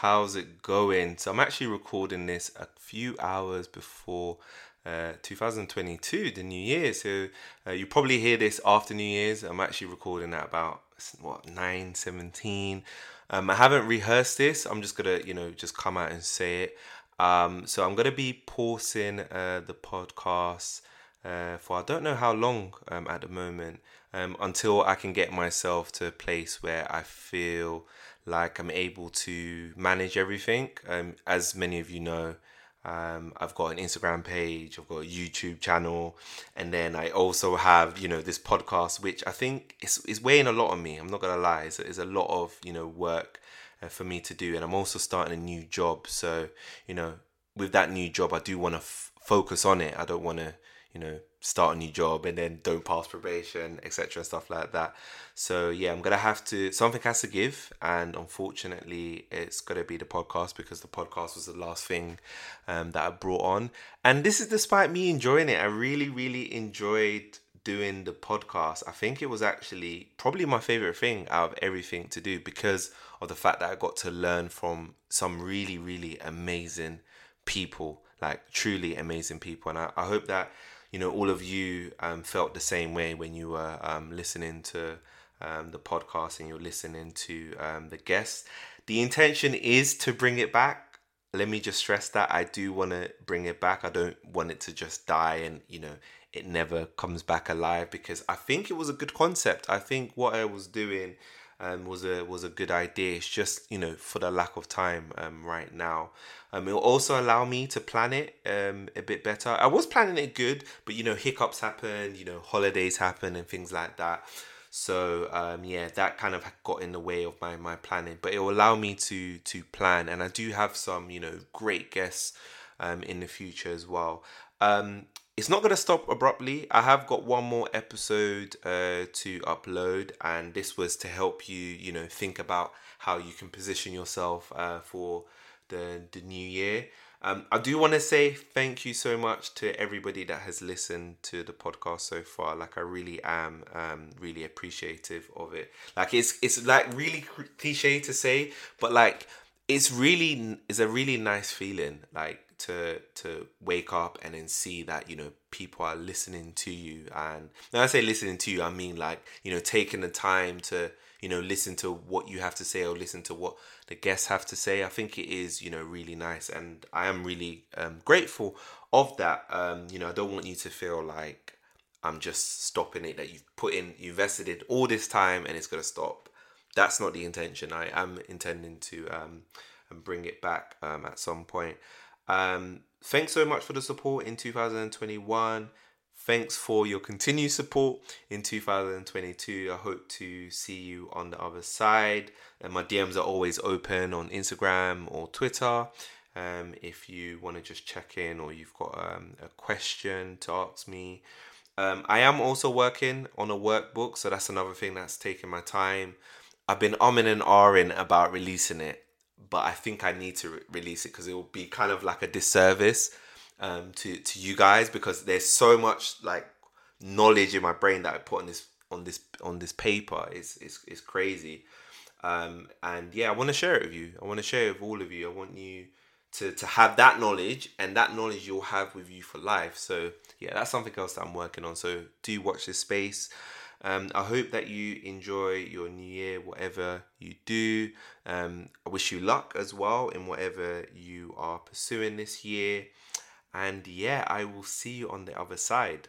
How's it going? So I'm actually recording this a few hours before uh, 2022, the new year. So uh, you probably hear this after New Year's. I'm actually recording at about what 9 17. Um, I haven't rehearsed this. I'm just gonna you know just come out and say it. Um, so I'm gonna be pausing uh, the podcast uh, for I don't know how long um, at the moment um, until I can get myself to a place where I feel like I'm able to manage everything. Um, as many of you know, um, I've got an Instagram page, I've got a YouTube channel, and then I also have, you know, this podcast, which I think is, is weighing a lot on me. I'm not gonna lie, it's, it's a lot of, you know, work uh, for me to do, and I'm also starting a new job. So, you know, with that new job, I do want to f- focus on it. I don't want to, you know, start a new job and then don't pass probation, etc. and stuff like that. So yeah, I'm gonna have to something has to give, and unfortunately, it's gonna be the podcast because the podcast was the last thing um, that I brought on, and this is despite me enjoying it. I really, really enjoyed doing the podcast. I think it was actually probably my favorite thing out of everything to do because of the fact that I got to learn from some really, really amazing people, like truly amazing people, and I, I hope that you know all of you um, felt the same way when you were um, listening to um, the podcast and you're listening to um, the guests. The intention is to bring it back. Let me just stress that I do want to bring it back. I don't want it to just die and you know it never comes back alive because I think it was a good concept. I think what I was doing um, was a was a good idea. It's just you know for the lack of time um, right now. Um, it will also allow me to plan it um, a bit better. I was planning it good, but you know hiccups happen, you know holidays happen and things like that. So um, yeah, that kind of got in the way of my my planning. But it will allow me to to plan, and I do have some you know great guests um, in the future as well. Um, it's not going to stop abruptly. I have got one more episode uh, to upload, and this was to help you, you know, think about how you can position yourself uh, for the the new year. Um, I do want to say thank you so much to everybody that has listened to the podcast so far. Like I really am, um, really appreciative of it. Like it's it's like really cliche to say, but like it's really it's a really nice feeling. Like to to wake up and then see that you know people are listening to you. And when i say listening to you i mean like you know taking the time to you know listen to what you have to say or listen to what the guests have to say. I think it is you know really nice. And i am really um, grateful of that. Um, you know i don't want you to feel like i'm just stopping it that you've put in you invested in all this time and it's going to stop that's not the intention i am intending to um, and bring it back um, at some point. Um, thanks so much for the support in 2021. Thanks for your continued support in 2022. I hope to see you on the other side. And my DMs are always open on Instagram or Twitter. Um, if you want to just check in or you've got um, a question to ask me. Um, I am also working on a workbook, so that's another thing that's taking my time. I've been umming and ahhing about releasing it, but I think I need to re- release it because it will be kind of like a disservice um, to to you guys because there's so much like knowledge in my brain that I put on this on this on this paper. It's it's, it's crazy, um, and yeah, I want to share it with you. I want to share it with all of you. I want you to to have that knowledge, and that knowledge you'll have with you for life. So yeah, that's something else that I'm working on. So do watch this space. Um, I hope that you enjoy your new year, whatever you do. Um, I wish you luck as well in whatever you are pursuing this year. And yeah, I will see you on the other side.